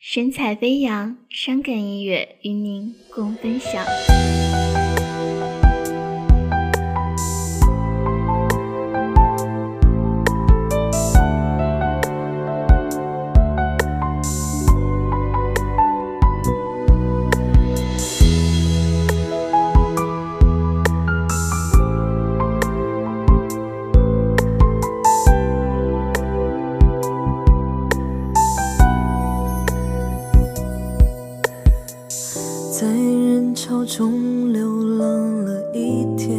神采飞扬，伤感音乐与您共分享。在人潮中流浪了一天，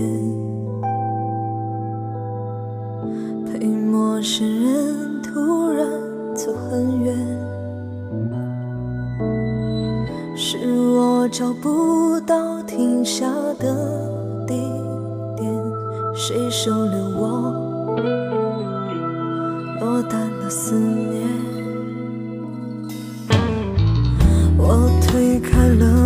陪陌生人突然走很远，是我找不到停下的地点，谁收留我，落单的思念。我推开了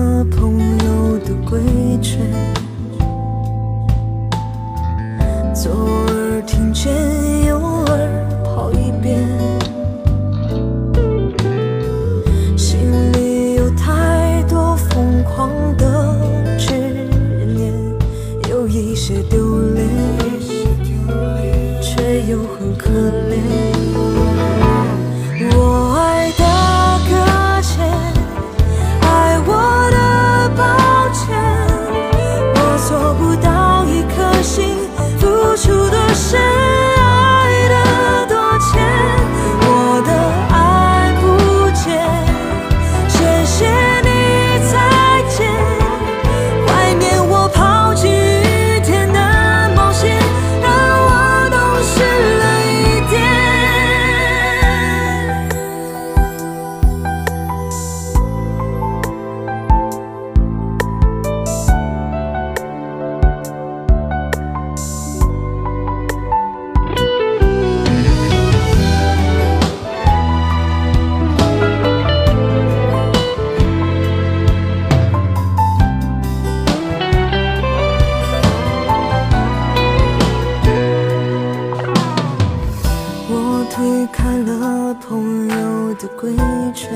离开了朋友的规劝，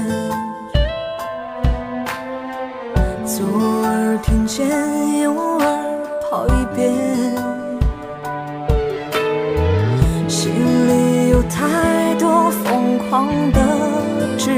左耳听见，右耳跑一遍，心里有太多疯狂的执